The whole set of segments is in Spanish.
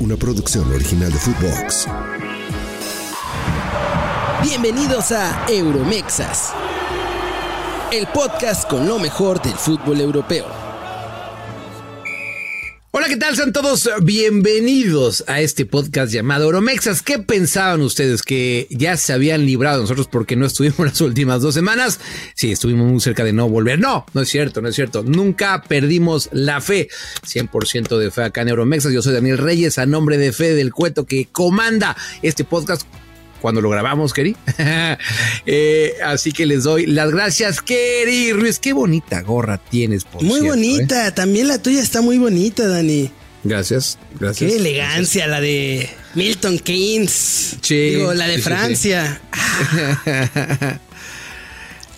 una producción original de Footbox. Bienvenidos a Euromexas, el podcast con lo mejor del fútbol europeo. ¿Qué tal? Sean todos bienvenidos a este podcast llamado Euromexas. ¿Qué pensaban ustedes? ¿Que ya se habían librado nosotros porque no estuvimos las últimas dos semanas? Sí, estuvimos muy cerca de no volver. No, no es cierto, no es cierto. Nunca perdimos la fe. 100% de fe acá en Euromexas. Yo soy Daniel Reyes, a nombre de Fe del Cueto, que comanda este podcast cuando lo grabamos, Keri. Eh, así que les doy las gracias, Keri Ruiz. Qué bonita gorra tienes, por Muy cierto, bonita, ¿eh? también la tuya está muy bonita, Dani. Gracias, gracias. Qué elegancia la de Milton Keynes. Sí, Digo, la de sí, Francia.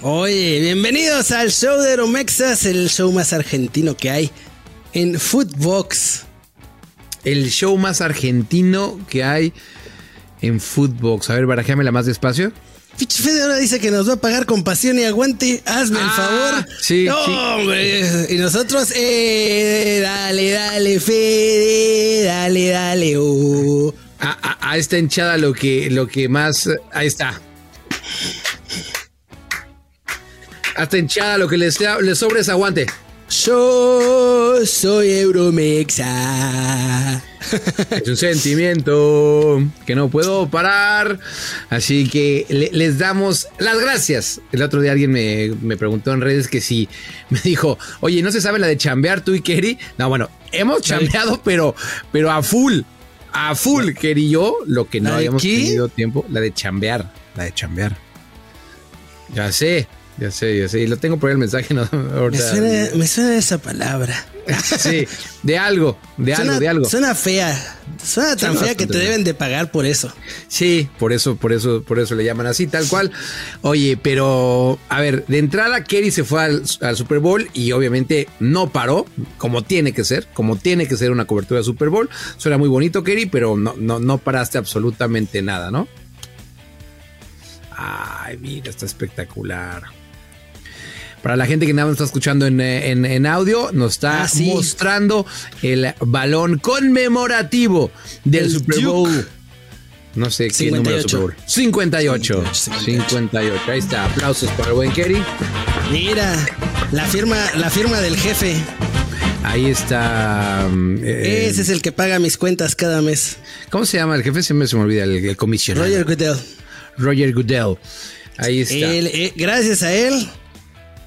Oye, bienvenidos al show de Euromexas, el show más argentino que hay en Footbox. El show más argentino que hay en Footbox. A ver, barajéamela más despacio. Pinche Fede ahora dice que nos va a pagar con pasión y aguante. Hazme el Ah, favor. sí, No, sí. hombre. Y nosotros, eh, dale, dale, Fede, dale, dale, oh. A, a- a esta hinchada lo que, lo que más... Ahí está. A esta hinchada lo que les, les sobra es aguante. Yo soy Euromexa. Es un sentimiento que no puedo parar. Así que le- les damos las gracias. El otro día alguien me, me preguntó en redes que si me dijo, oye, ¿no se sabe la de chambear tú y Kerry? No, bueno, hemos chambeado, pero, pero a full. A full, Kerry y yo, lo que no ¿La de habíamos qué? tenido tiempo, la de chambear. La de chambear. Ya sé, ya sé, ya sé. Y lo tengo por ahí el mensaje. ¿no? Me suena, me suena esa palabra. Sí, de algo, de suena, algo, de algo. Suena fea. Suena tan Suena fea que te deben de pagar por eso. Sí, por eso, por eso, por eso le llaman así, tal cual. Oye, pero a ver, de entrada Kerry se fue al, al Super Bowl y obviamente no paró, como tiene que ser, como tiene que ser una cobertura de Super Bowl. Suena muy bonito, Kerry, pero no, no, no paraste absolutamente nada, ¿no? Ay, mira, está espectacular. Para la gente que nada más está escuchando en, eh, en- en audio, nos está Ah, sí. mostrando el balón conmemorativo del El Super Duke. Bowl. No sé qué número de 58. Super Bowl. 58. 58. 58. Ahí está. Aplausos para el buen Kerry. Mira, la firma, la firma del jefe. Ahí está. mm, eh, Ese es el que paga mis cuentas cada mes. ¿Cómo se llama el jefe? Siempre se me olvida el, el comisionado. Roger Goodell. Roger Goodell. Ahí está. Él, eh, gracias a él,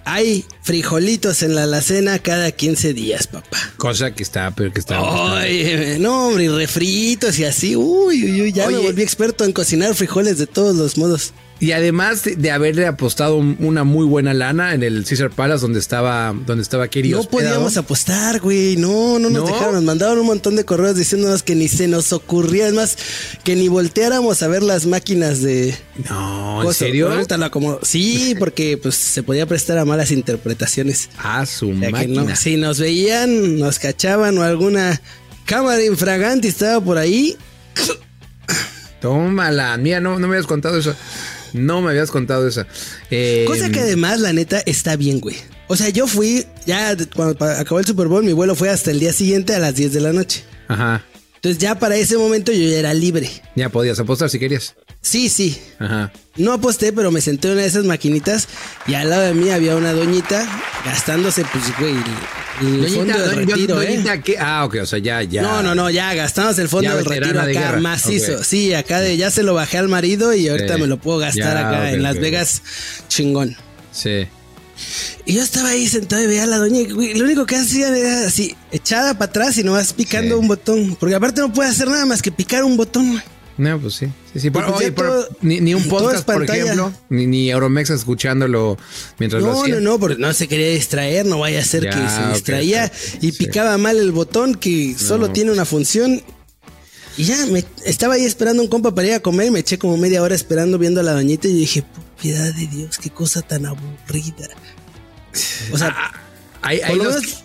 hay frijolitos en la alacena cada 15 días, papá. Cosa que está, pero que está. Ay, no, hombre, y refritos y así. Uy, uy, uy, ya me Oye. volví experto en cocinar frijoles de todos los modos. Y además de, de haberle apostado un- una muy buena lana en el Caesar Palace donde estaba, donde estaba Kerry No hospedado. podíamos apostar, güey. No, no nos ¿No? dejaron. Nos mandaron un montón de correos diciéndonos que ni se nos ocurría. Es más, que ni volteáramos a ver las máquinas de. No, ¿en cosas. serio? Acomodo. Sí, porque pues se podía prestar a malas interpretaciones. A su O sea que no, máquina. si nos veían, nos cachaban o alguna cámara infragante estaba por ahí. Tómala. Mira, no, no me habías contado eso. No me habías contado eso. Eh, Cosa que además, la neta, está bien, güey. O sea, yo fui, ya cuando acabó el Super Bowl, mi vuelo fue hasta el día siguiente a las 10 de la noche. Ajá. Entonces ya para ese momento yo ya era libre. Ya podías apostar si querías. Sí, sí. Ajá. No aposté, pero me senté en una de esas maquinitas y al lado de mí había una doñita gastándose, pues, güey, fondo del doña- retiro, ¿eh? doñita, ¿qué? Ah, ok, o sea, ya, ya. No, no, no, ya gastamos el fondo Ya del retiro acá macizo. Sí, acá de ya se lo bajé al marido y ahorita Sí. me lo puedo gastar Ya, acá en Las. Vegas chingón. Sí. Y yo estaba ahí sentado y veía a la doña y lo único que hacía era así, echada para atrás y nomás picando Sí. un botón. Porque aparte no puede hacer nada más que picar un botón. No, pues sí. Sí, sí. Pero, oye, pero ni, ni un podcast, por ejemplo, ni, ni Euromex escuchándolo mientras lo No, hacía. no, no, porque no se quería distraer, no vaya a ser Ya, que se distraía y Sí. picaba mal el botón que solo tiene una función. Y ya me estaba ahí esperando un compa para ir a comer y me eché como media hora esperando viendo a la doñita y dije, "Por piedad de Dios, qué cosa tan aburrida. O sea, Hay, hay los- menos-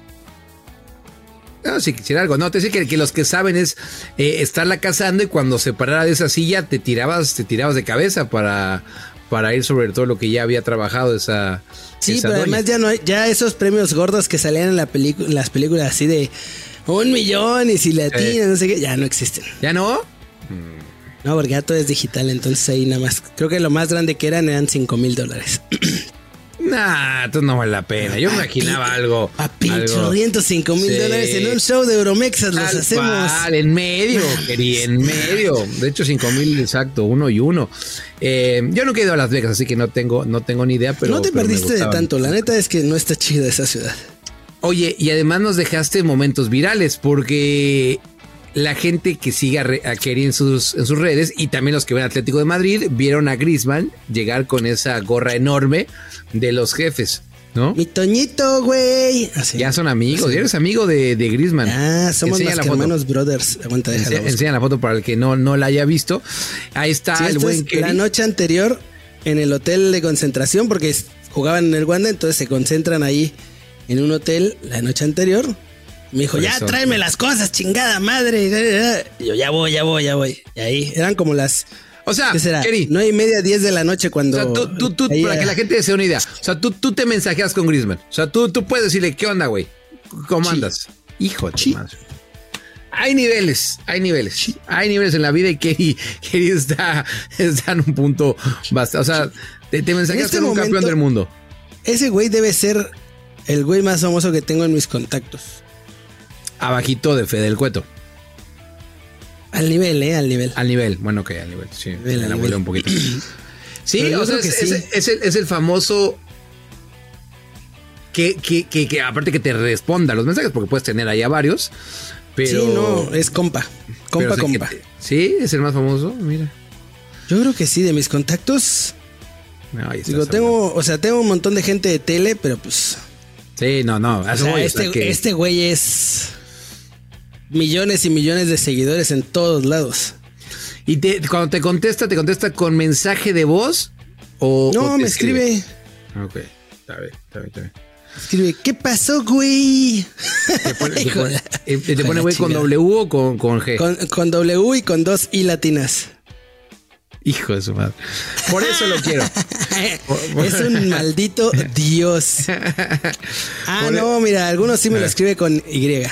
No, si quisiera algo. No, te decía que, que los que saben es eh, estarla cazando y cuando se parara de esa silla te tirabas, te tirabas de cabeza para, para ir sobre todo lo que ya había trabajado esa. Sí, esa pero doña. además ya no hay, ya esos premios gordos que salían en la en las películas así de un millón y si le atina, no sé qué, ya no existen. ¿Ya no? No, porque ya todo es digital, entonces ahí nada más. Creo que lo más grande que eran eran 5 mil dólares. Nah, esto no vale la pena. Yo me imaginaba algo. A algo- pinchorriento 5 mil Sí. dólares en un show de Euromexas los hacemos. en medio, quería, en medio. De hecho, cinco mil exacto, uno y uno. Eh, yo nunca he ido a Las Vegas, así que no tengo, no tengo ni idea, pero. no te pero perdiste de tanto, la neta es que no está chida esa ciudad. Oye, y además nos dejaste momentos virales, porque la gente que sigue a, Kerry en sus, en sus redes y también los que ven Atlético de Madrid vieron a Griezmann llegar con esa gorra enorme de los jefes, ¿no? Mi Toñito, güey. Así. Ya son amigos, ya eres amigo de, de Griezmann. Ah, somos Enseña más la que foto. hermanos brothers. Aguanta. Ense- enseña la foto para el que no, no la haya visto. Ahí está Sí, el buen es la noche anterior en el hotel de concentración porque jugaban en el Wanda, entonces se concentran ahí en un hotel la noche anterior. Me dijo, ya tráeme las cosas, chingada madre. Y yo, ya voy, ya voy, ya voy. Y ahí eran como las, O sea, ¿qué será? Kerry, Nueve y media, diez de la noche o cuando... sea, tú, tú, tú, ahí para era- que la gente se dé una idea. O sea, tú, tú te mensajeas con Griezmann. O sea, tú, tú puedes decirle, ¿qué onda, güey? ¿Cómo Sí. andas? Hijo de tu Sí. madre. Hay niveles, hay niveles. Hay niveles en la vida y Kerry, Kerry está, está en un punto bastante. O sea, te, te mensajeas este con un campeón del mundo. Ese güey debe ser el güey más famoso que tengo en mis contactos. Abajito de Fede del Cueto. Al nivel, eh, al nivel. Al nivel, bueno, ok, al nivel, sí. Nivel, al la nivel. un poquito. Sí, o sea, es, que sí. es- es el, es el famoso que, que, que, que aparte que te responda los mensajes, porque puedes tener ahí a varios, pero... sí, no, es compa. Compa, compa. te- sí, es el más famoso, mira. Yo creo que sí, de mis contactos. No, Digo, tengo, o sea, tengo un montón de gente de tele, pero pues. Sí, no, no, O sea, este, este güey es millones y millones de seguidores en todos lados. Y te, cuando te contesta, ¿te contesta con mensaje de voz o...? No, o me escribe, Ok, está bien, está bien, está bien. escribe, ¿qué pasó, güey? Te pone, te pone- eh, te pone güey con. W o con, con G. Con, con W y con dos I latinas. Hijo de su madre. Por eso lo quiero. es un maldito dios. Ah, Por- no, mira, algunos sí me lo escribe con Y.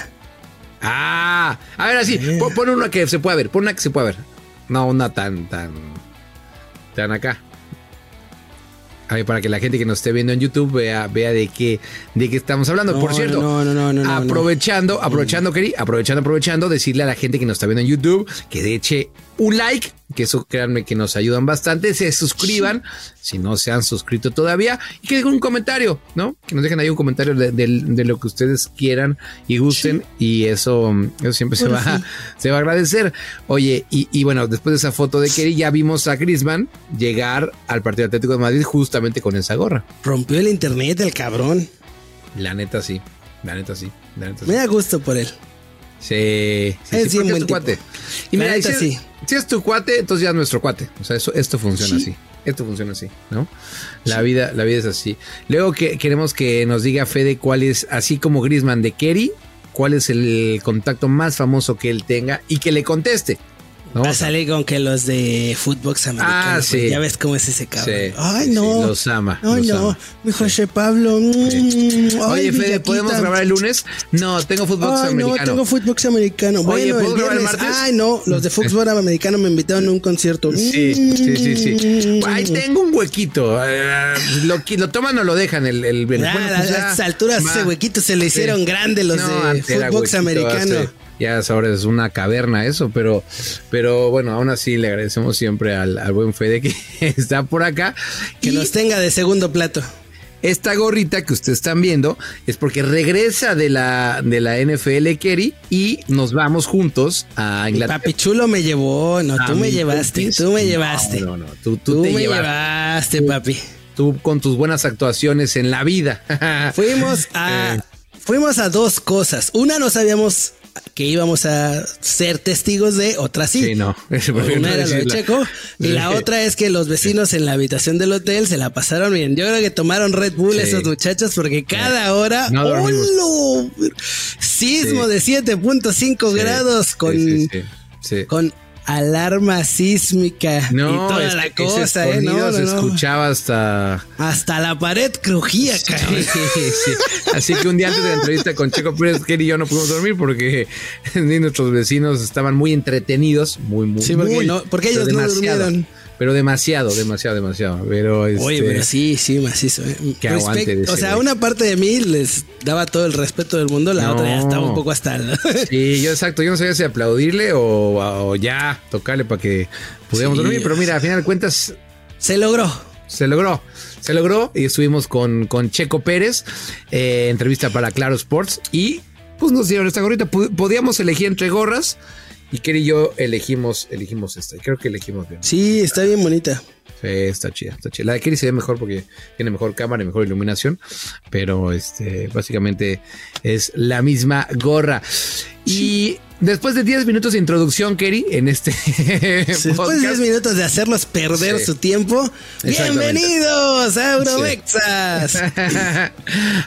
Ah, a ver, así. Pon, pon una que se pueda ver. Pon una que se pueda ver. No, una tan, tan. Tan acá. A ver, para que la gente que nos esté viendo en YouTube vea, vea de qué, de qué estamos hablando. No, Por cierto, no, no, aprovechando, aprovechando, Keri, aprovechando, aprovechando, decirle a la gente que nos está viendo en YouTube que de eche un like, que eso créanme que nos ayudan bastante, se suscriban si no se han suscrito todavía y que dejen un comentario, ¿no? Que nos dejen ahí un comentario de, de- de lo que ustedes quieran y gusten y eso, eso siempre se va, sí. se va a agradecer. Oye, y, y bueno, después de esa foto de Kerry ya vimos a Griezmann llegar al partido Atlético de Madrid justamente con esa gorra. Rompió el internet el cabrón. La neta sí, la neta sí, la neta sí. Me da gusto por él. Sí, sí, Es sí, bien tu tipo. cuate. Y mira, neta, si, sí. si es tu cuate, entonces ya es nuestro cuate. O sea, eso, esto funciona Sí. así. Esto funciona así, ¿no? La vida, la vida es así. Luego que queremos que nos diga Fede cuál es, así como Grisman de Kerry, cuál es el contacto más famoso que él tenga y que le conteste. ¿No? Va a salir con que los de Footbox americano. Ah, pues, sí. Ya ves cómo es ese cabrón. Sí, Ay, sí, no. los ama, Ay, los no. ama. Mi José Pablo. mm, ay, Oye, Fede, Villaquita. ¿podemos grabar el lunes? No, tengo fútbol Ay, no, americano. tengo Footbox americano. Oye, bueno, ¿puedo el grabar el martes? Ay, no, los de Footbox americano me invitaron a un concierto. Sí, sí, sí, sí. Mm. Ahí tengo un huequito. Eh, Lo, lo toman o lo dejan el, el Ya, bueno, a pues ya, estas alturas ese huequito se le hicieron grande los No, de Footbox huequito, americano. hace- ya es ahora es una caverna eso, pero, pero bueno, aún así le agradecemos siempre al, al buen Fede que está por acá. Que y nos tenga de segundo plato. esta gorrita que ustedes están viendo es porque regresa de la, de la NFL Kerry y nos vamos juntos a Inglaterra. papi chulo me llevó. No, A tú me llevaste. Tú me No, llevaste. No, no, tú, tú Tú te me llevaste. llevaste, papi. Tú con tus buenas actuaciones en la vida. Fuimos a, fuimos a dos cosas. Una no sabíamos que íbamos a ser testigos de, otra sí. Sí, no. Una era lo de. Checo y la otra es que los vecinos en la habitación del hotel se la pasaron bien. Yo creo que tomaron Red Bull Sí. esos muchachos porque cada hora No sismo de 7.5 Sí, grados con con alarma sísmica No, y toda la cosa, ¿eh? No, no, se escuchaba hasta... Hasta la pared crujía, Sí, sí. Así que un día antes de la entrevista con Checo Pérez, Kerry y yo no pudimos dormir porque ni nuestros vecinos estaban muy entretenidos, muy, muy, Sí, porque muy, no- porque ellos no durmieron. Pero demasiado, demasiado, demasiado. Pero este, Oye, pero sí, sí, macizo. ¿eh? Que aguante de o sea, una parte de mí les daba todo el respeto del mundo, la No. otra ya estaba un poco hasta... el- Sí, yo exacto, yo no sabía si aplaudirle o, o ya tocarle para que pudiéramos Sí. dormir, pero mira, a final de cuentas Se logró. se logró, se logró y estuvimos con, con Checo Pérez, eh, entrevista para Claro Sports y pues nos dieron esta gorrita, podíamos elegir entre gorras y Kerry y yo elegimos, elegimos esta y creo que elegimos bien. Sí, está bien bonita. Sí, está chida, está chida. La de Kerry se ve mejor porque tiene mejor cámara y mejor iluminación, pero este, básicamente es la misma gorra. Y después de 10 minutos de introducción, Kerry, en este Después de 10 podcast, minutos de hacerlos perder Sí. su tiempo, bienvenidos a Euromexas.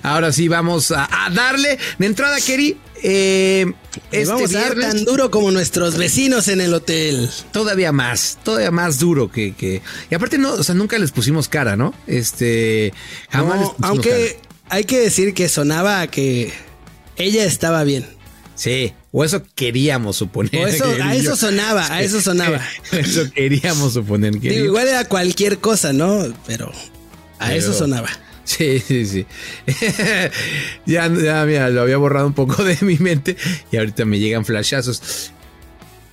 Ahora sí, vamos a, a darle de entrada, Kerry. Eh, este vamos a dar viernes tan duro como nuestros vecinos en el hotel. todavía más, todavía más duro que, que. Y aparte, no, o sea, nunca les pusimos cara, ¿no? Este. Jamás No, les pusimos aunque hay que decir que sonaba a que ella estaba bien. Sí, o eso queríamos suponer. O eso, a eso yo. sonaba, a eso sonaba. Eso queríamos suponer. Digo, yo. igual era cualquier cosa, ¿no? Pero a Pero- eso sonaba. Sí, sí, sí. ya, ya, mira, lo había borrado un poco de mi mente y ahorita me llegan flashazos.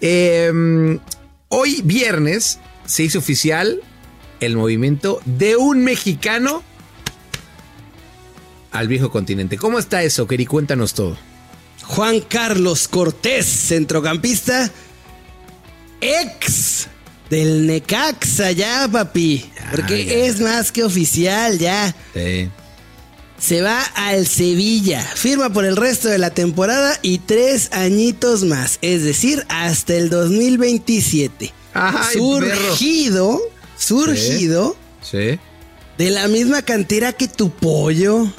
Em, hoy viernes se hizo oficial el movimiento de un mexicano al viejo continente. ¿Cómo está eso, Keri? Cuéntanos todo. Juan Carlos Cortés, centrocampista, ex del Necaxa, ya, papi. Porque ya. es más que oficial, ya. Sí. Se va al Sevilla. Firma por el resto de la temporada y tres añitos más. Es decir, hasta el 2027. Ay, surgido, surgido Sí. de la misma cantera que tu pollo.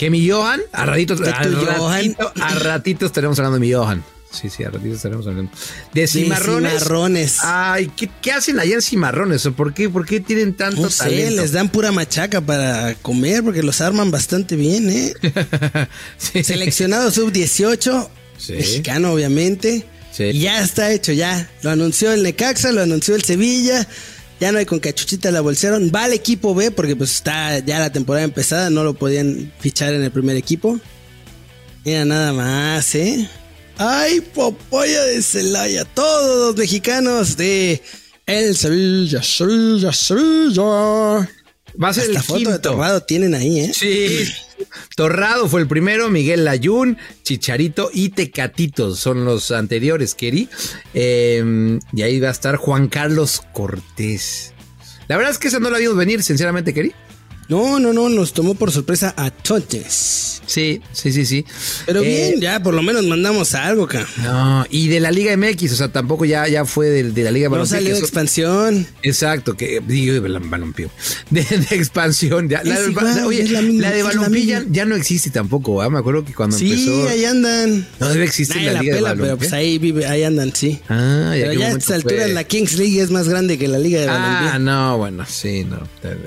Que mi Johan, a ratitos, a, ratito- a ratitos estaremos hablando de mi Johan. Sí, sí, a ratitos estaremos hablando. De De cimarrones. Ay, ¿qué, qué hacen allá en cimarrones? ¿O por qué, por qué tienen tanto No sé, talento? les dan pura machaca para comer porque los arman bastante bien, ¿eh? Sí. Seleccionado sub-18, Sí. mexicano obviamente. Sí. Y ya está hecho, ya. Lo anunció el Necaxa, lo anunció el Sevilla. Ya no hay con cachuchita, la bolsearon. Va al equipo B porque pues está ya la temporada empezada, no lo podían fichar en el primer equipo. Mira nada más, ¿eh? ¡Ay, Popoya de Celaya! Todos los mexicanos de el Sevilla, Sevilla, Sevilla. Va a ser Hasta el foto de. Torrado tienen ahí, ¿eh? Sí. Torrado fue el primero, Miguel Layún, Chicharito y Tecatitos son los anteriores, Keri. Eh, y ahí va a estar Juan Carlos Cortés. La verdad es que esa no la vimos venir, sinceramente, Keri. No, no, no, nos tomó por sorpresa a todos. Sí, sí, sí, sí. Pero Eh, bien, ya por lo menos mandamos algo, acá. No, y de la Liga MX, o sea, tampoco ya, ya fue de, de la Liga No Balompié, salió que eso- expansión. Exacto, que digo de bal- balompié. De, de expansión. ya, la, de- oye, la misma, la de balompié ya, ya no existe tampoco, ¿ah? Me acuerdo que cuando Sí, empezó. ahí andan. No debe existir la Liga de pela, pero balompié. pues ahí vive, ahí andan, sí. Ah, ¿y a pero ya a alturas fue? la Kings League es más grande que la Liga de Ah, Balompié. no, bueno, sí, no,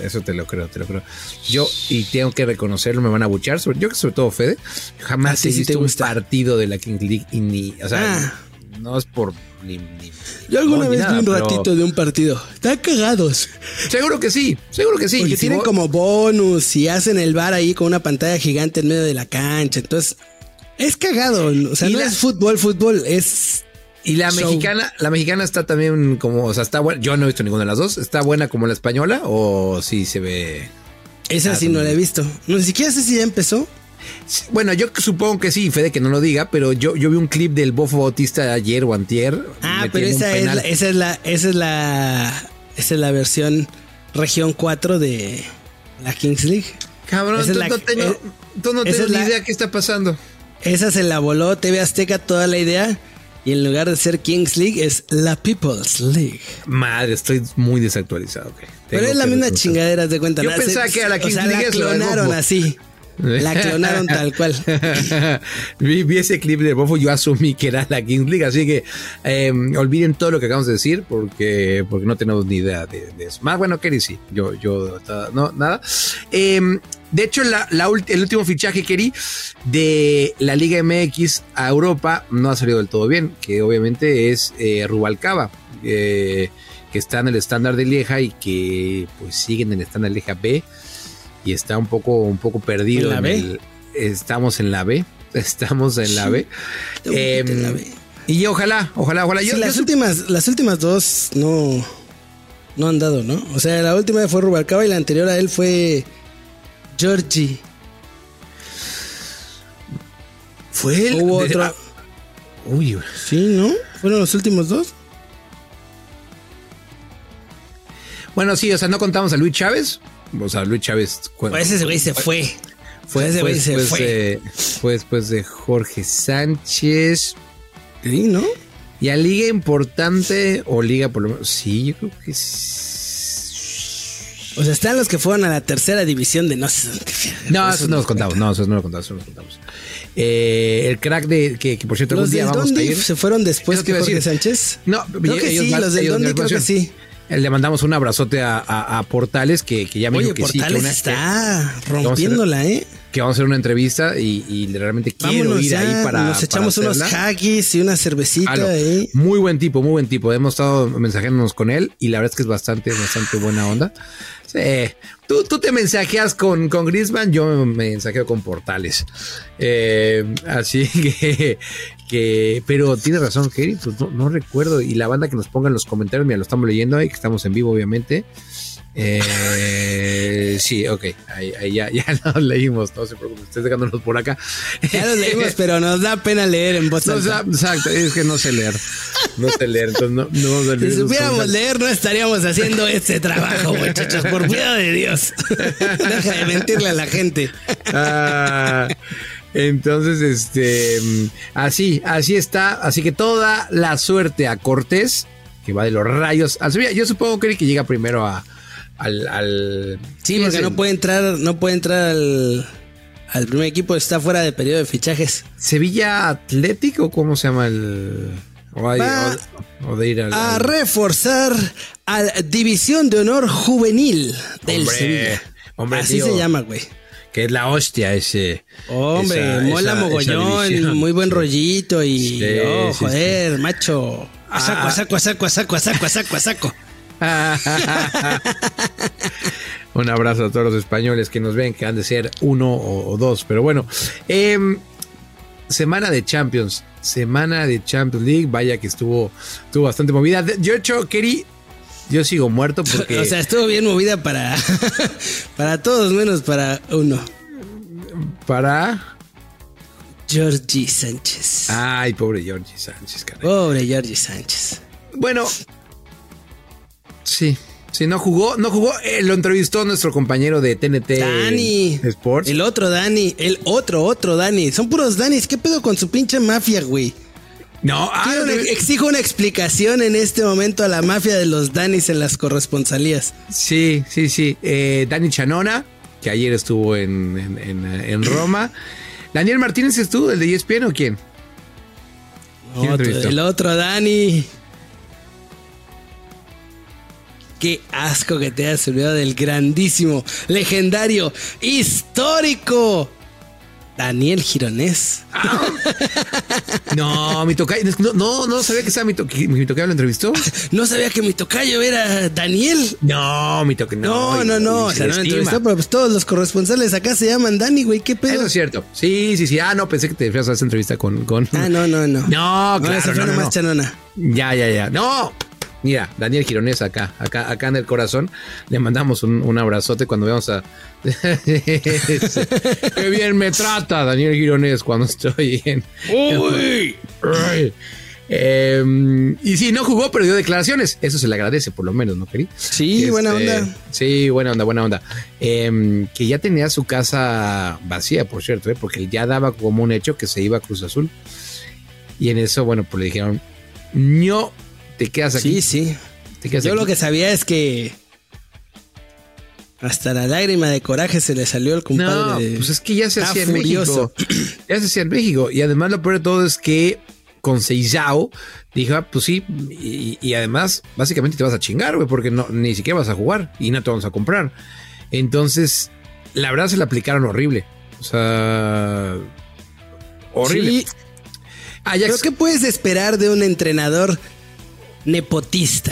eso te lo creo, te lo creo. Yo, y tengo que reconocerlo, me van a buchar, sobre, yo que sobre todo Fede, jamás sí visto te un partido de la King League y ni, o sea, Ah. no es por ni, ni- Yo alguna no, vez nada, vi un pero ratito de un partido. Están cagados. Seguro que sí, seguro que sí. Porque si tienen como bonus y hacen el bar ahí con una pantalla gigante en medio de la cancha. Entonces, es cagado. O sea, no la- es fútbol, fútbol, es. Y la show. mexicana, la mexicana está también como, o sea, está buena. Yo no he visto ninguna de las dos. ¿Está buena como la española o sí se ve? Esa Ah, sí no la he visto. No, ni siquiera sé si ya empezó. Bueno, yo supongo que sí, Fede, que no lo diga, pero yo, yo vi un clip del Bofo Bautista ayer o antier. Ah, pero esa es, la, esa es la, esa es la, esa es la versión región 4 de la Kings League. Cabrón, esa es tú la- no tengo, eh, tú no esa tengo es ni la- idea qué está pasando. Esa se la voló TV Azteca toda la idea. Y en lugar de ser Kings League es la People's League. Madre, estoy muy desactualizado. ok. Pero es la misma chingadera de cuenta. Yo ¿no? pensaba Se- que era la o Kings sea, League la clonaron así. La clonaron tal cual. vi, vi ese clip de Bofo, yo asumí que era la Kings League, así que eh, olviden todo lo que acabamos de decir porque, porque no tenemos ni idea de, de eso. Más bueno, Kerry sí, yo, yo, no, nada. Eh, de hecho, la, la el último fichaje, Kerry, de la Liga MX a Europa no ha salido del todo bien, que obviamente es eh, Rubalcaba, eh, que está en el estándar de Lieja y que pues sigue en el estándar de Lieja B y está un poco, un poco perdido. ¿En la B? el- estamos en la B, estamos en la B. Em, y ojalá, ojalá, ojalá. Sí, Yo, las yo- últimas, las últimas dos no, no han dado, ¿no? O sea, la última fue Rubalcaba y la anterior a él fue Georgie. fue el. Hubo de- otro. ah, uy, Sí, ¿no? ¿Fueron los últimos dos? Bueno, sí, o sea, no contamos a Luis Chávez. O sea, Luis Chávez. Pues ese güey se fue. Fue, ese güey se después fue. de, fue después de Jorge Sánchez. Sí, ¿no? Y a liga importante, o liga por lo menos. Sí, yo creo que sí. O sea, están los que fueron a la tercera división de no sé dónde. No, Eso esos no los contamos. No, esos no los contamos. esos no los contamos. Eh, el crack de que, que por cierto Los algún día del vamos a ir. se fueron después que a Jorge. Sánchez. No, Creo que ellos sí, van- los del Dundee creo que sí. Eh, Le mandamos un abrazote a, a- a Portales que, que ya me Oye, dijo que sí, que, Portales una- está rompiéndola, ¿eh? que vamos a hacer una entrevista y, y realmente quiero Vámonos ir ya, ahí para. nos echamos para unos haggis y una cervecita ahí. Muy buen tipo, muy buen tipo. Hemos estado mensajeándonos con él y la verdad es que es bastante, bastante buena onda. Tú, tú te mensajeas con, con Griezmann, yo me mensajeo con Portales. Eh, así que, que, pero tiene razón, Kerry, pues no, no recuerdo. Y la banda que nos ponga en los comentarios, mira, lo estamos leyendo ahí, que estamos en vivo, obviamente. Eh, sí, ok, ahí, ahí ya, ya nos leímos, no se preocupen, ustedes dejándonos por acá. Ya los leímos, pero nos da pena leer en voz alta. exacto, es que no sé leer. No sé leer, entonces no, no vamos a leer Si supiéramos leer, no estaríamos haciendo este trabajo, muchachos. Por piedad de Dios. Deja de mentirle a la gente. Ah, entonces, este, así, así está. Así que toda la suerte a Cortés, que va de los rayos al Sevilla. Yo supongo que que llega primero a, al, al- Sí, porque no puede entrar, no puede entrar al, al primer equipo, está fuera de periodo de fichajes. Sevilla Atlético, ¿cómo se llama el? O, hay- Va o- o de ir al, A reforzar a la División de Honor Juvenil del Hombre, Sevilla. hombre, Así tío. se llama, güey. Que es la hostia ese. Hombre, esa- mola esa- esa mogollón, división. muy buen Sí. rollito y Sí, oh, sí, joder, macho. A saco, Ah. a saco, a saco, a saco, a saco, a saco, a saco. Un abrazo a todos los españoles que nos ven, que han de ser uno o, dos. Pero bueno, em, semana de Champions, semana de Champions League. Vaya que estuvo, estuvo bastante movida. Yo, hecho, Kerry, yo sigo muerto porque. O sea, estuvo bien movida para, para todos menos para uno. para. Georgie Sánchez. Ay, pobre Georgie Sánchez, caray. Pobre Georgie Sánchez. Bueno, sí. Sí, no jugó, no jugó. eh, lo entrevistó nuestro compañero de TNT Dani. Sports. El otro Dani. El otro, otro Dani. Son puros Danis. ¿Qué pedo con su pinche mafia, güey? No, ah, una- exijo una explicación en este momento a la mafia de los Danis en las corresponsalías. Sí, sí, sí. Eh, Dani Chanona, que ayer estuvo en, en- en- en Roma. Daniel Martínez estuvo, el de ESPN o quién? ¿Quién Otro- entrevistó? el otro Dani. Qué asco que te hayas olvidado del grandísimo, legendario, histórico Daniel Gironés. No, mi tocayo. No, no, no sabía que estaba mi, to- mi tocayo lo entrevistó. No sabía que mi tocayo era Daniel. No, mi tocayo. No, no, no. y O se sea, no estima. entrevistó, pero pues todos los corresponsales acá se llaman Dani, güey. ¿Qué pedo? Eso es cierto. Sí, sí, sí. Ah, no, pensé que te refieras a esa entrevista con. con... Ah, no, no, no. No, claro, esa fue no, no, no. chanona. Ya, ya, ya. No. Mira, Daniel Gironés acá, acá, acá en el corazón. Le mandamos un, un abrazote cuando veamos a. Qué bien me trata Daniel Gironés cuando estoy en. Uy. Eh, y sí, no jugó, pero dio declaraciones. Eso se le agradece, por lo menos, ¿no, Cari? Sí, buena Este, onda. Sí, buena onda, buena onda. Eh, que ya tenía su casa vacía, por cierto, ¿eh? porque ya daba como un hecho que se iba a Cruz Azul. Y en eso, bueno, pues le dijeron, no, te quedas aquí. Sí, sí. te quedas Yo aquí". lo que sabía es que. Hasta la lágrima de coraje se le salió al compadre. No, de- pues es que ya se hacía en. México. Ya se hacía en México. Y además lo peor de todo es que con Seizao dijo, ah, pues sí, y, y además básicamente te vas a chingar, güey, porque no, ni siquiera vas a jugar y no te vamos a comprar. Entonces, la verdad se la aplicaron horrible. O sea, horrible. Sí, Ajax, pero ¿qué puedes esperar de un entrenador nepotista?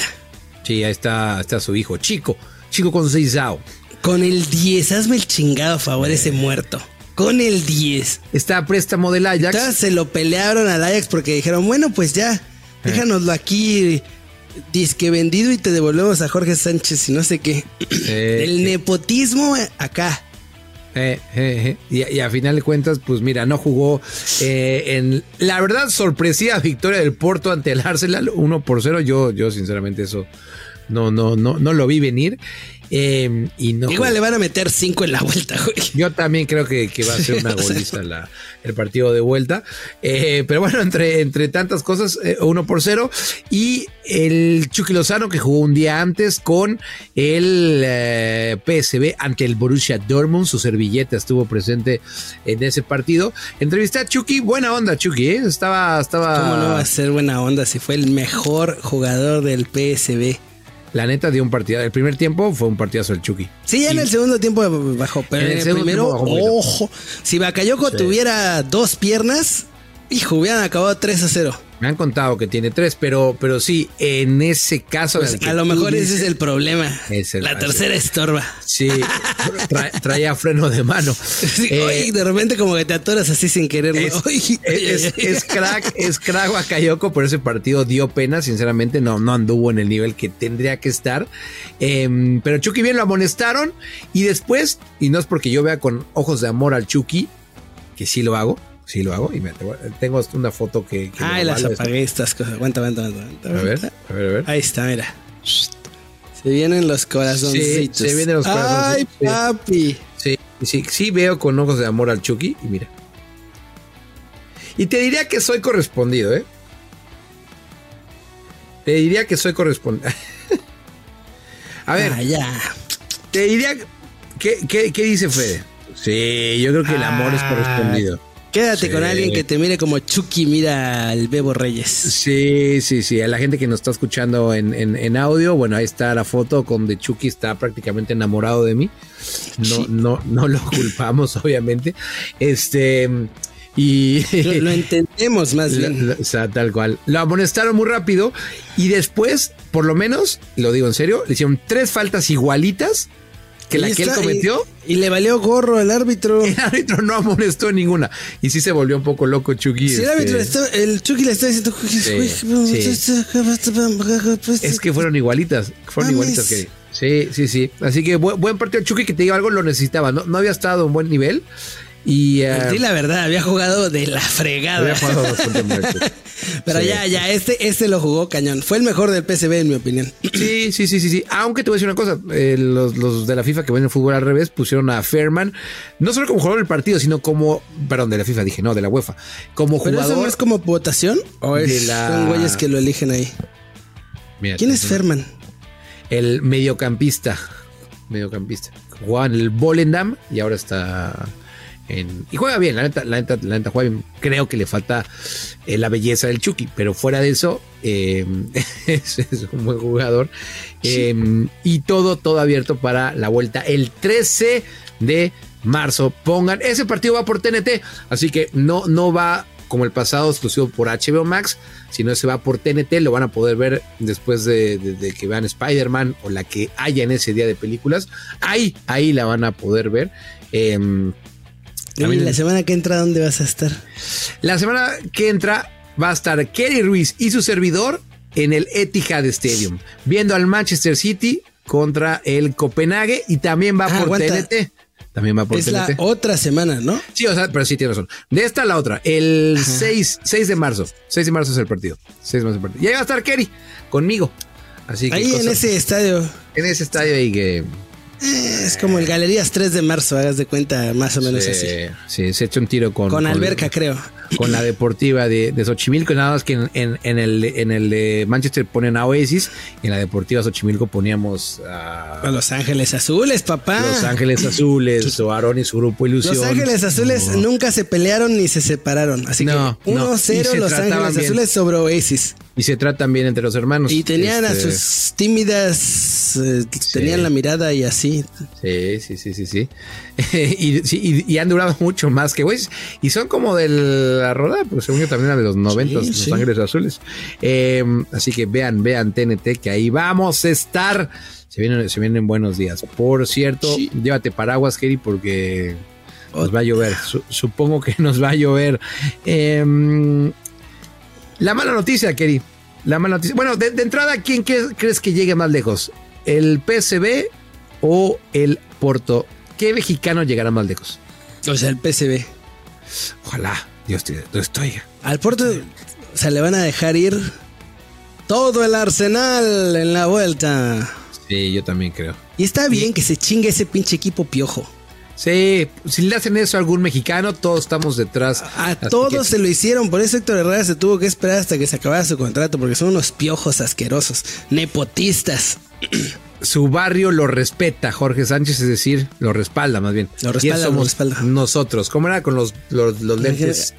sí, ahí está, está su hijo, Chico, Chico con Seizao. Con el 10, hazme el chingado favor ese muerto. Con el 10. Está a préstamo del Ajax. Entonces se lo pelearon al Ajax porque dijeron, bueno, pues ya, déjanoslo aquí disque vendido y te devolvemos a Jorge Sánchez y no sé qué. Eh, el nepotismo acá. Eh, eh, eh. Y, a final de cuentas, pues mira, no jugó eh, en la verdad sorpresiva victoria del Porto ante el Arsenal 1 por 0. Yo, yo sinceramente eso no, no, no, no lo vi venir. Eh, y no Igual le van a meter 5 en la vuelta, güey. Yo también creo que, que va a ser una goliza la- el partido de vuelta. Eh, pero bueno, entre, entre tantas cosas, eh, uno por cero. Y el Chucky Lozano que jugó un día antes con el eh, PSB ante el Borussia Dortmund. Su servilleta estuvo presente en ese partido. Entrevisté a Chucky, buena onda Chucky, ¿eh? Estaba, estaba... ¿Cómo no va a ser buena onda si fue el mejor jugador del PSB? La neta dio un partido. El primer tiempo fue un partidazo el Chucky. Sí, ya en el segundo tiempo bajó, pero En el el, segundo primero, bajó ojo, si Bakayoko Sí. tuviera dos piernas, hijo, hubieran acabado 3 a 0. Me han contado que tiene tres, pero, pero sí, en ese caso... Pues a lo mejor ese es el problema. Es el- la tercera estorba. Sí, tra- traía freno de mano. Sí, Eh, oye, de repente como que te atoras así sin querer. es, Oye, es- crack, es crack Bakayoko, por ese partido dio pena, sinceramente, no, no anduvo en el nivel que tendría que estar. Em, pero Chucky bien lo amonestaron y después, y no es porque yo vea con ojos de amor al Chucky, que sí lo hago, sí lo hago, y me, tengo una foto que... que Ay, lo las apagué estas cosas. Aguanta, aguanta, aguanta. aguanta, A ver, a ver, a ver. Ahí está, mira. Se vienen los corazoncitos. Sí, se vienen los Ay, corazoncitos, sí. papi. Sí, sí, sí veo con ojos de amor al Chucky y mira. Y te diría que soy correspondido, ¿eh? Te diría que soy correspondido. A ver, Ah, ya. te diría... ¿qué, qué, qué dice Fede? Sí, yo creo que el amor es Ah, correspondido. Quédate Sí. con alguien que te mire como Chucky mira al Bebo Reyes. Sí, sí, sí. A la gente que nos está escuchando en, en- en audio, bueno, ahí está la foto con de Chucky está prácticamente enamorado de mí. No, Sí. no, no lo culpamos, obviamente. Este. Y. Lo, lo entendemos más bien. o sea, tal cual. Lo amonestaron muy rápido y después, por lo menos, lo digo en serio, le hicieron tres faltas igualitas que la que él cometió. Y, y le valió gorro al árbitro. El árbitro no amonestó ninguna. Y sí se volvió un poco loco Chucky. Si el este, árbitro le está- el Chucky le está diciendo. Es que fueron igualitas. Fueron Mames. igualitas que. Sí, sí, sí. Así que buen, buen partido Chucky, que te digo algo, lo necesitaba. No, no había estado en buen nivel. Y. eh, la verdad, había jugado de la fregada. había jugado bastante. Pero Sí. ya, ya, este, este lo jugó cañón. Fue el mejor del PSV, en mi opinión. Sí, sí, sí, sí, sí. Aunque te voy a decir una cosa, eh, los, los de la FIFA que ven el fútbol al revés pusieron a Fairman, no solo como jugador del partido, sino como, perdón, de la FIFA dije, no, de la UEFA, como ¿Pero eso jugador. no es como votación? ¿O es, la- son güeyes que lo eligen ahí? Mira, ¿Quién es Ferman? El mediocampista, mediocampista. Jugaba en el Volendam y ahora está en... Y juega bien, la neta, la neta, la neta juega bien. Creo que le falta eh, la belleza del Chucky, pero fuera de eso, eh, es, es un buen jugador. Eh, y todo, todo abierto para la vuelta el 13 de marzo. Pongan, ese partido va por TNT, así que no, no va como el pasado exclusivo por HBO Max, sino se va por TNT, lo van a poder ver después de, de- de que vean Spider-Man o la que haya en ese día de películas. Ahí, ahí la van a poder ver. La semana que entra, ¿dónde vas a estar? la semana que entra va a estar Kerry Ruiz y su servidor en el Etihad Stadium, viendo al Manchester City contra el Copenhague y también va Ah, por aguanta. TNT. También va por Es la otra semana, ¿no? Sí, o sea, pero sí tiene razón. De esta a la otra, el 6, 6 de marzo. 6 de marzo es el partido. 6 de marzo es el partido. Y ahí va a estar Kerry conmigo. Así que Ahí en ese estadio. en ese estadio ahí que es como el Galerías 3 de marzo, hagas de cuenta, más o menos así. se, sí, se echa un tiro con Con alberca, creo. Con la deportiva de, de Xochimilco, nada más que en, en- en el, en el de Manchester ponen a Oasis, y en la deportiva Xochimilco poníamos a A Los Ángeles Azules, papá. Los Ángeles Azules o Aaron y su grupo Ilusión. Los Ángeles Azules No. nunca se pelearon ni se separaron. Así No, que no. 1-0 Y se Los Ángeles bien. Azules sobre Oasis. Y se tratan bien entre los hermanos. Y tenían a Este, sus tímidas, eh, tenían la mirada y así. Sí, sí, sí, sí, sí. y, sí, y- y han durado mucho más que güeyes. Y son como de la roda, porque según yo también eran de los 90, Sí, Los sí. Ángeles Azules. Eh, así que vean, vean TNT, que ahí vamos a estar. Se vienen, se vienen buenos días. Por cierto, Sí. llévate paraguas, Kerry, porque nos va a llover. Su- supongo que nos va a llover. Em, la mala noticia, Kerry. La mala noticia. Bueno, de, de entrada, ¿quién cre- crees que llegue más lejos? ¿El PSB o el Porto? ¿Qué mexicano llegará más lejos? O sea, el PSV. Ojalá, Dios te lo estoy. Al Porto, o sea, le van a dejar ir todo el arsenal en la vuelta. Sí, yo también creo. Y está bien que se chingue ese pinche equipo piojo. Sí, si le hacen eso a algún mexicano, todos estamos detrás. A todos que- se lo hicieron, por eso Héctor Herrera se tuvo que esperar hasta que se acabara su contrato, porque son unos piojos asquerosos, nepotistas. su barrio lo respeta, Jorge Sánchez, es decir, lo respalda más bien. Lo Y respalda, eso lo somos respalda. Nosotros, ¿cómo era con los, los, los lentes?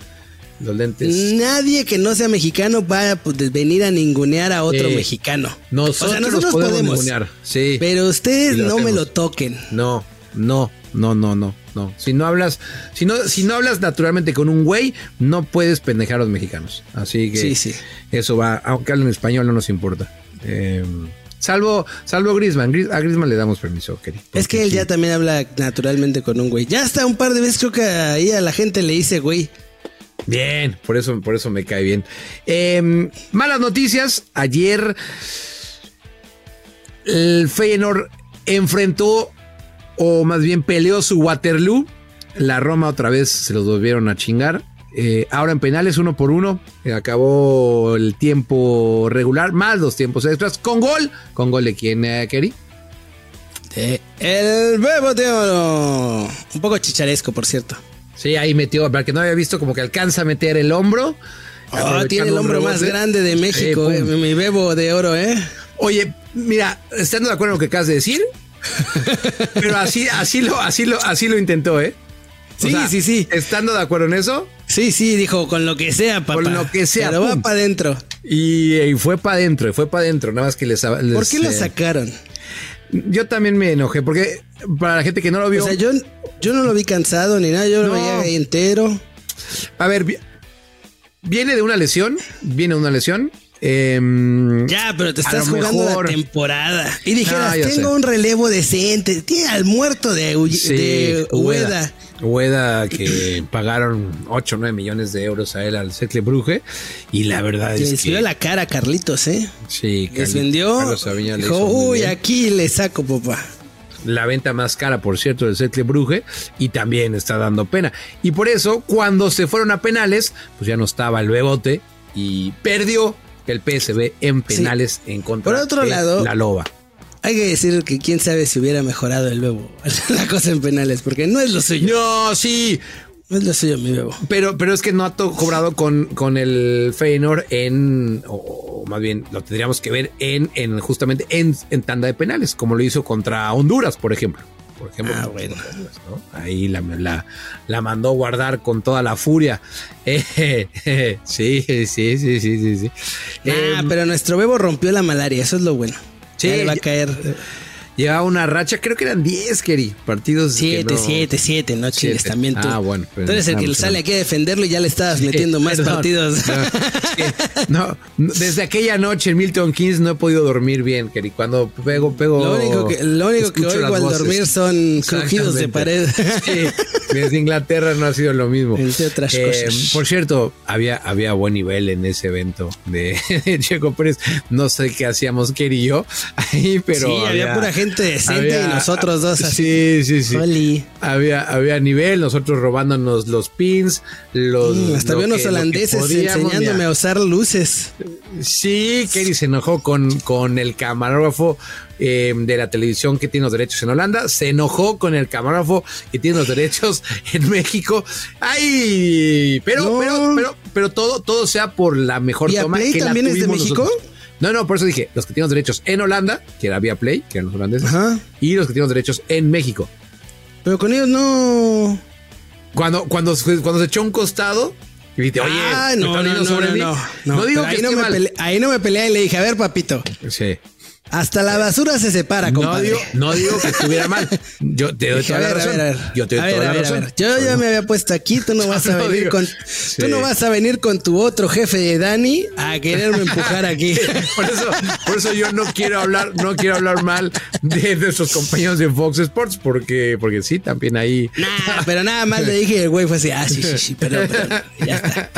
Los lentes. Nadie que no sea mexicano va a pues, venir a ningunear a otro Sí. mexicano. Nosotros, o sea, nosotros podemos, podemos, ningunear. Sí. pero ustedes no me lo toquen. No, no, no, no, no, no. Si no hablas, si no, si no hablas naturalmente con un güey, no puedes pendejar a los mexicanos. Así que Sí, sí. eso va, aunque hablen español, no nos importa. Eh, salvo, salvo Grisman. a Grisman le damos permiso, Kerry. Es que él ya también habla naturalmente con un güey. Ya hasta un par de veces creo que ahí a la gente le dice güey. Bien, por eso, por eso me cae bien. Eh, malas noticias. Ayer el Feyenoord enfrentó, o más bien peleó su Waterloo. La Roma otra vez se los volvieron a chingar. Eh, ahora en penales, uno por uno. Eh, acabó el tiempo regular, más los tiempos extras, con gol. ¿Con gol de quién, eh, Kerry? de el Bebo de Oro. Un poco chicharesco, por cierto. Sí, ahí metió, para que no había visto, como que alcanza a meter el hombro. Ah, tiene el hombro más grande de México, Eh, mi Bebo de Oro, ¿eh? Oye, mira, estando de acuerdo en lo que acabas de decir, pero así, así lo, así lo, así lo intentó, ¿eh? O Sí, sí, sí. Estando de acuerdo en eso, Sí, sí, dijo, con lo que sea, papá. Con lo que sea, Pero va para adentro. y, y fue para adentro, y fue para adentro, nada más que les, ¿Por qué lo eh, sacaron? Yo también me enojé, porque para la gente que no lo vio, O sea, yo, yo no lo vi cansado ni nada, yo lo veía ahí entero. a ver, vi- viene de una lesión, viene de una lesión. Em, Ya, pero te estás jugando mejor. la temporada. Y dijeras, tengo sé. un relevo decente. Tiene al muerto de, Uy- Sí, de Ueda. Ueda, que pagaron 8 o 9 millones de euros a él al Cercle Bruje. Y la verdad es les que. vio la cara a Carlitos, ¿eh? Sí, Les Carli- vendió. Le Dijo, uy, aquí le saco, papá. La venta más cara, por cierto, del Cercle Bruje. Y también está dando pena. Y por eso, cuando se fueron a penales, pues ya no estaba el bebote. Y perdió el PSB en penales en contra Por otro de lado- la Loba. Hay que decir que quién sabe si hubiera mejorado el bebo. la cosa en penales, porque no es lo suyo. No, sí. No es lo suyo, mi bebo. Pero, pero es que no ha cobrado con, con el Feyenoord en, o, o más bien lo tendríamos que ver en, en justamente en, en tanda de penales, como lo hizo contra Honduras, por ejemplo. Por ejemplo, Ah, bueno. ¿no? Ahí la, la, la mandó guardar con toda la furia. Eh, sí, sí, sí, sí, sí, sí. Ah, Eh, pero nuestro bebo rompió la malaria, eso es lo bueno. Sí, Ya le va a caer Llevaba una racha, creo que eran 10, Keri, partidos. que 7, no- 7, 7, no chingues también tú. Ah, bueno, pero- tú eres el que pues, sale no. aquí a defenderlo y ya le estabas metiendo más Perdón. partidos. No, no, desde aquella noche en Milton Keynes no he podido dormir bien, Keri. Cuando pego, pego. Lo único que, lo único que oigo al voces. dormir son crujidos de pared. Sí, desde Inglaterra no ha sido lo mismo. Eh, otras cosas. Por cierto, había, había buen nivel en ese evento de, de Checo Pérez. No sé qué hacíamos, Keri y yo, ahí, pero. sí, había, pura gente decente había- y nosotros dos así. Sí, sí, sí. Oli. Había, había nivel, nosotros robándonos los pins, los. Mm, hasta lo había unos que holandeses podíamos, enseñándome mira. a usar luces. Sí, Kerry se enojó con, con el camarógrafo eh, de la televisión que tiene los derechos en Holanda, se enojó con el camarógrafo que tiene los derechos en México. Ay, pero, No. pero, pero, pero todo, todo sea por la mejor ¿Vía toma Play que la también es de México? nosotros. No, no, por eso dije, los que tienen los derechos en Holanda, que era vía Play, que eran los holandeses, Ajá. y los que tienen los derechos en México. Pero con ellos no. Cuando, cuando, se- cuando se echó un costado, y dije, oye, ah, ¿me no, no, no, sobre no, mí? no, No, no, digo que ahí no, me ahí no me peleé y le dije, a ver, papito, Sí. Hasta la basura se separa, No compadre. digo, no digo que estuviera mal. Yo te doy Dije, toda a la a razón. ver, a ver. Yo te doy A toda a la ver, a razón. Yo ya me había puesto aquí, tú no vas a No, venir digo, con sí. tú no vas a venir con tu otro jefe de Dani a quererme empujar aquí. Por eso, por eso yo no quiero hablar, no quiero hablar mal de nuestros compañeros de Fox Sports, porque, porque sí, también ahí. Nah, pero nada más le dije y el güey fue así, ah, sí, sí, sí, perdón, perdón, ya está.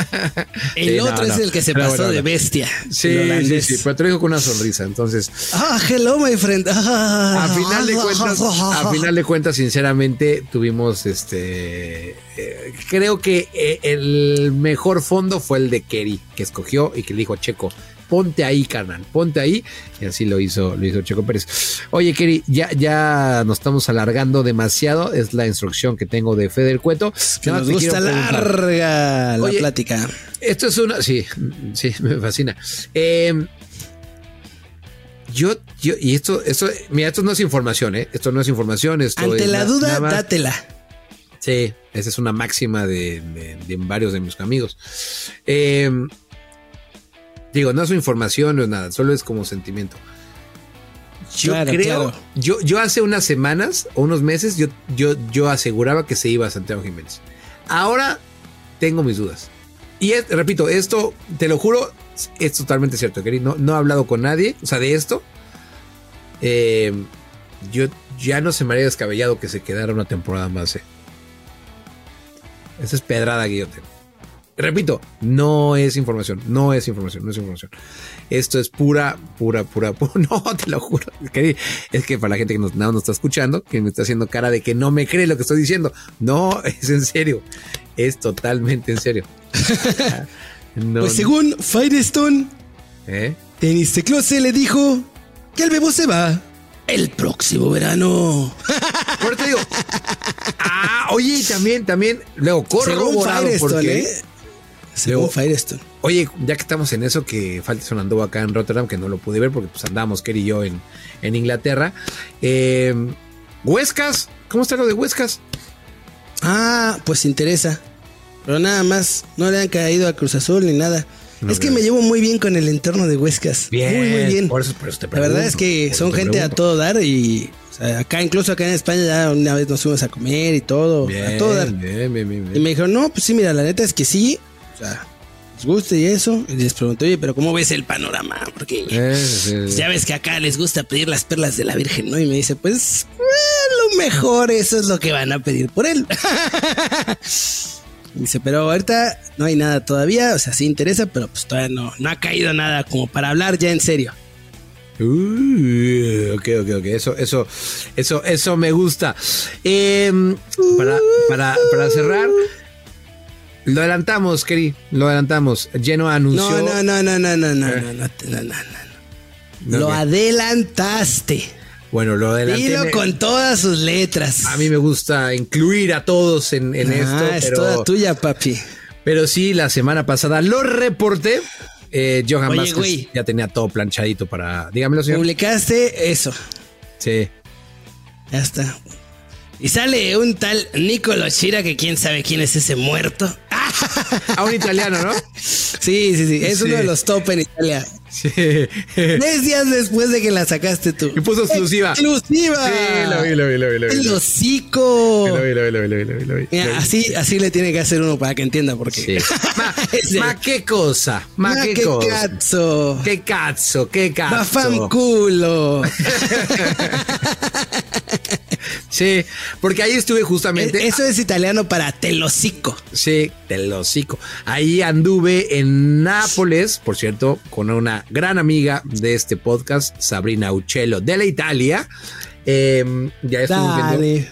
El Sí, no, otro es el que se pasó bueno, de bestia. Sí, sí, sí, pero te lo digo con una sonrisa. Entonces, Ah, hello, my friend. Ah, a final de cuentas, a final de cuentas, sinceramente, tuvimos este. eh, creo que eh, el mejor fondo fue el de Kerry, que escogió y que le dijo Checo. Ponte ahí, carnal, ponte ahí. Y así lo hizo, lo hizo Checo Pérez. Oye, Kerry, ya, ya nos estamos alargando demasiado. Es la instrucción que tengo de Fede del Cueto. Que nos gusta larga la Oye, plática. Esto es una. Sí, sí, me fascina. Eh, yo, yo, y esto, esto, mira, esto no es información, ¿eh? Esto no es información. Esto Ante es la duda, más- dátela. Sí, esa es una máxima de, de- de varios de mis amigos. Eh, digo, no es información, no es nada, solo es como sentimiento. Yo Claro, creo, claro. yo, yo hace unas semanas o unos meses, yo, yo, yo aseguraba que se iba a Santiago Jiménez. Ahora tengo mis dudas. Y es- repito, esto, te lo juro, es totalmente cierto, Kerry. No, no he hablado con nadie, o sea, de esto. Eh, yo ya no se me haría descabellado que se quedara una temporada más. eh. Esa es pedrada que yo tengo. Repito, no es información, no es información, no es información. Esto es pura, pura, pura, pura. No, te lo juro. Kerry, Es que para la gente que no nos está escuchando, que me está haciendo cara de que no me cree lo que estoy diciendo. No, es en serio. Es totalmente en serio. No, Pues según Firestone, ¿eh? Denis Teclose le dijo que el bebo se va el próximo verano. Por eso te digo. Ah, oye, y también, también, luego Según corroborado Firestone, porque. ¿eh? Según Luego- Firestone. Oye, ya que estamos en eso, que Falterson anduvo acá en Rotterdam, que no lo pude ver porque pues andamos, Kerry y yo, en, en Inglaterra. Eh, Huescas, ¿cómo está lo de Huescas? Ah, pues interesa. Pero nada más, no le han caído a Cruz Azul ni nada. No, es que me llevo muy bien con el entorno de Huescas. muy, muy bien. Por eso, por eso te La verdad es pregunto, que son gente a pregunto. todo dar y o sea, acá, incluso acá en España, ya una vez nos fuimos a comer y todo, Bien, a todo dar. bien, bien, bien, Y bien. me dijeron, no, pues sí, mira, la neta es que sí, o sea, les gusta y eso. Y les pregunté, oye, pero ¿cómo ves el panorama? Porque Eh, sí. ya ves que acá les gusta pedir las perlas de la Virgen, ¿no? Y me dice, pues, eh, lo mejor eso es lo que van a pedir por él. Dice, pero ahorita no hay nada todavía, o sea, sí interesa, pero pues todavía no, no ha caído nada como para hablar ya en serio. Uh, ok, ok, ok. Eso, eso, eso, eso me gusta. Em, para, para, para cerrar, lo adelantamos, Kerry. Lo adelantamos. Lleno anunció. No, no, no, no, no, no, no, Eh. no, no, no, no, no. Lo adelantaste. Bueno, lo adelanté. Dilo con todas sus letras. A mí me gusta incluir a todos en, en Ah, esto, es pero, toda tuya, papi. pero sí, la semana pasada lo reporté. Eh, Johan Oye, Vázquez güey. ya tenía todo planchadito para. Dígamelo, señor. Publicaste eso. Sí. Ya está. Y sale un tal Nicolo Chira, que quién sabe quién es ese muerto. A un italiano, ¿no? sí, sí, sí. Es Sí. uno de los top en Italia. Sí. Tres días después de que la sacaste tú. Y puso exclusiva. ¡Exclusiva! Sí, lo vi, lo vi, lo vi, lo vi. ¡El Lo vi, hocico! lo vi, lo vi, lo vi, lo vi, lo vi, lo vi. Mira, así, así le tiene que hacer uno para que entienda por qué. Sí. Ma, ma, qué cosa, ma, Ma, qué, qué cosa. cazzo. Qué cazzo, qué cazzo. Bafamculo. Sí, porque ahí estuve justamente. Eso es italiano para telocico. Sí, te lo hocico. Ahí anduve en Nápoles, por cierto, con una gran amiga de este podcast, Sabrina Uccello, de la Italia. Eh, ya estuvimos viendo. Dani.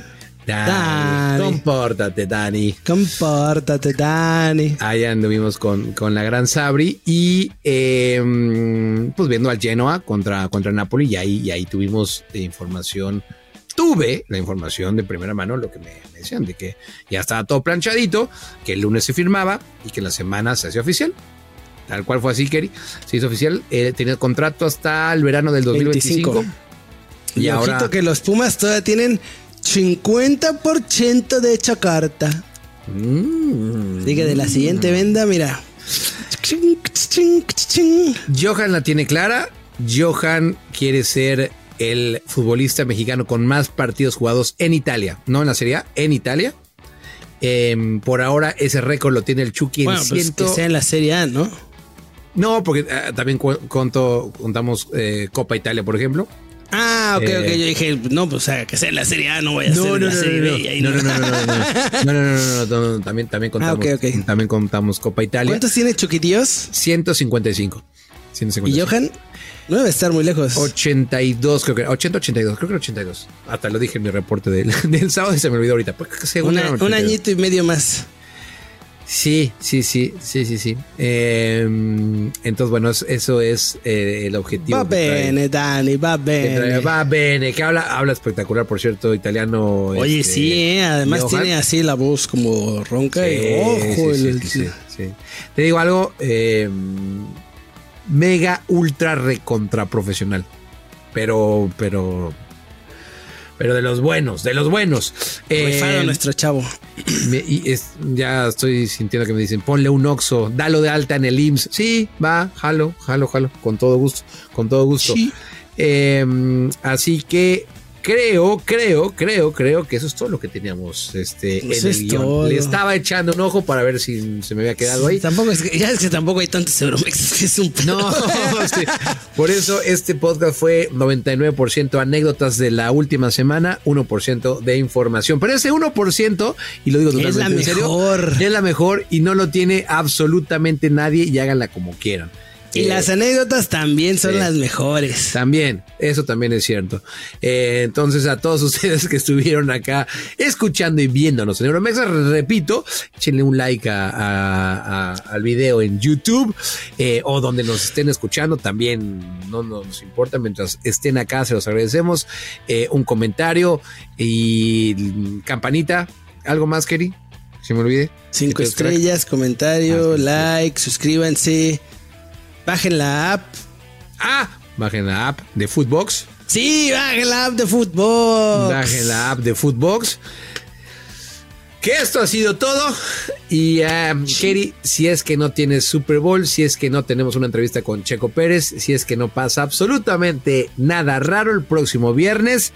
Dani, Dani. compórtate, Dani. Compórtate, Dani. Ahí anduvimos con, con la gran Sabri y eh, pues viendo al Genoa contra, contra Napoli y ahí, y ahí tuvimos información tuve la información de primera mano, lo que me, decían, de que ya estaba todo planchadito, que el lunes se firmaba y que la semana se hacía oficial. Tal cual fue así, Kerry. Se hizo oficial. Eh, tenía contrato hasta el verano del 2025. Y, y ahora. que los Pumas todavía tienen 50% de hecha carta. Mm. Así que de la siguiente venda, mira. Johan la tiene clara. Johan quiere ser el futbolista mexicano con más partidos jugados en Italia, no en la Serie A, en Italia. Por ahora ese récord lo tiene el Chucky bueno, en pues 100... que sea en la Serie A, ¿no? No, porque también conto, contamos Copa Italia, por ejemplo. Ah, ok, ok. Yo dije, no, pues que sea en la Serie A, no voy a ser Serie B. No, no, no, no, no, no, no, no, también, también contamos. También contamos Copa Italia. ¿Cuántos tiene Chuquitíos? 155. 155. ¿Y Johan? No debe estar muy lejos. 82, creo que 80, 82, creo que 82. Hasta lo dije en mi reporte del, del sábado y se me olvidó ahorita. Pues, un añito y medio más. Sí, sí, sí, sí, sí, sí. Eh, entonces, bueno, eso es eh, el objetivo. Va bene, Dani, va bene. Va bene, que habla, habla espectacular, por cierto, italiano. Oye, este, sí, eh, además tiene así la voz como ronca sí, y ojo. Sí, el, sí, sí, Te digo algo, eh, mega ultra recontra profesional. Pero, pero, pero de los buenos, de los buenos. Eh, nuestro chavo. y es, ya estoy sintiendo que me dicen, ponle un oxo, dalo de alta en el IMSS. Sí, va, jalo, jalo, jalo, con todo gusto, con todo gusto. Em, así que creo, creo, creo, creo que eso es todo lo que teníamos este, en el guion. Le estaba echando un ojo para ver si se me había quedado ahí. Tampoco es que, ya es que tampoco hay tantos Euromex, es un No, por eso este podcast fue 99% anécdotas de la última semana, 1% de información. Pero ese 1%, y lo digo totalmente es la en mejor. es la mejor y no lo tiene absolutamente nadie y háganla como quieran. Y las anécdotas también son las mejores. También, eso también es cierto. Eh, entonces, a todos ustedes que estuvieron acá escuchando y viéndonos en Euromexa, repito, échenle un like al video en YouTube eh, o donde nos estén escuchando. También no nos importa, mientras estén acá, se los agradecemos. Eh, un comentario y campanita. ¿Algo más, Kerry? Si me olvide. Cinco estrellas, comentario, ah, like, suscríbanse. Bajen la app. Ah, bajen la app de Footbox. Sí, bajen la app de Footbox. Bajen la app de Footbox. Que esto ha sido todo. Y um, Kerry, si es que no tienes Super Bowl, si es que no tenemos una entrevista con Checo Pérez, si es que no pasa absolutamente nada raro el próximo viernes,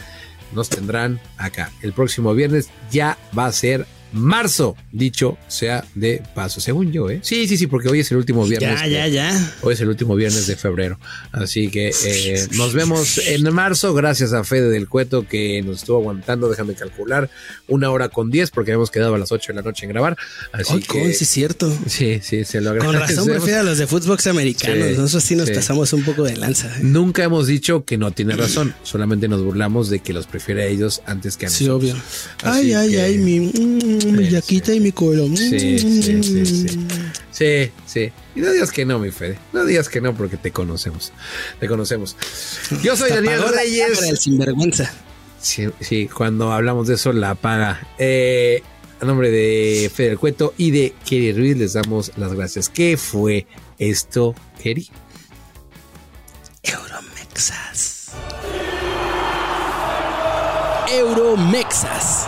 nos tendrán acá. El próximo viernes ya va a ser marzo, dicho sea de paso, según yo, ¿eh? Sí, sí, sí, porque hoy es el último viernes. Ya, ya, ya. Hoy es el último viernes de febrero. Así que eh, nos vemos en marzo. Gracias a Fede del Cueto que nos estuvo aguantando, déjame calcular, una hora con diez, porque habíamos quedado a las ocho de la noche en grabar. Así que. sí, es cierto. Sí, sí, se lo agradecemos. Con razón prefiero a los de Footbox americanos. Nosotros sí nos pasamos un poco de lanza. ¿eh? Nunca hemos dicho que no tiene razón. Solamente nos burlamos de que los prefiere a ellos antes que a nosotros. Sí, obvio. ay, ay, ay, mi. Mi yaquita y mi colon. Sí, sí, sí, sí. Sí, sí. Y no digas que no, mi Fede. No digas que no porque te conocemos. Te conocemos. Yo soy Daniel Reyes. El sinvergüenza. Sí, sí, cuando hablamos de eso la apaga. Eh, a nombre de Fede del Cueto y de Kerry Ruiz les damos las gracias. ¿Qué fue esto, Kerry? Euromexas. Euromexas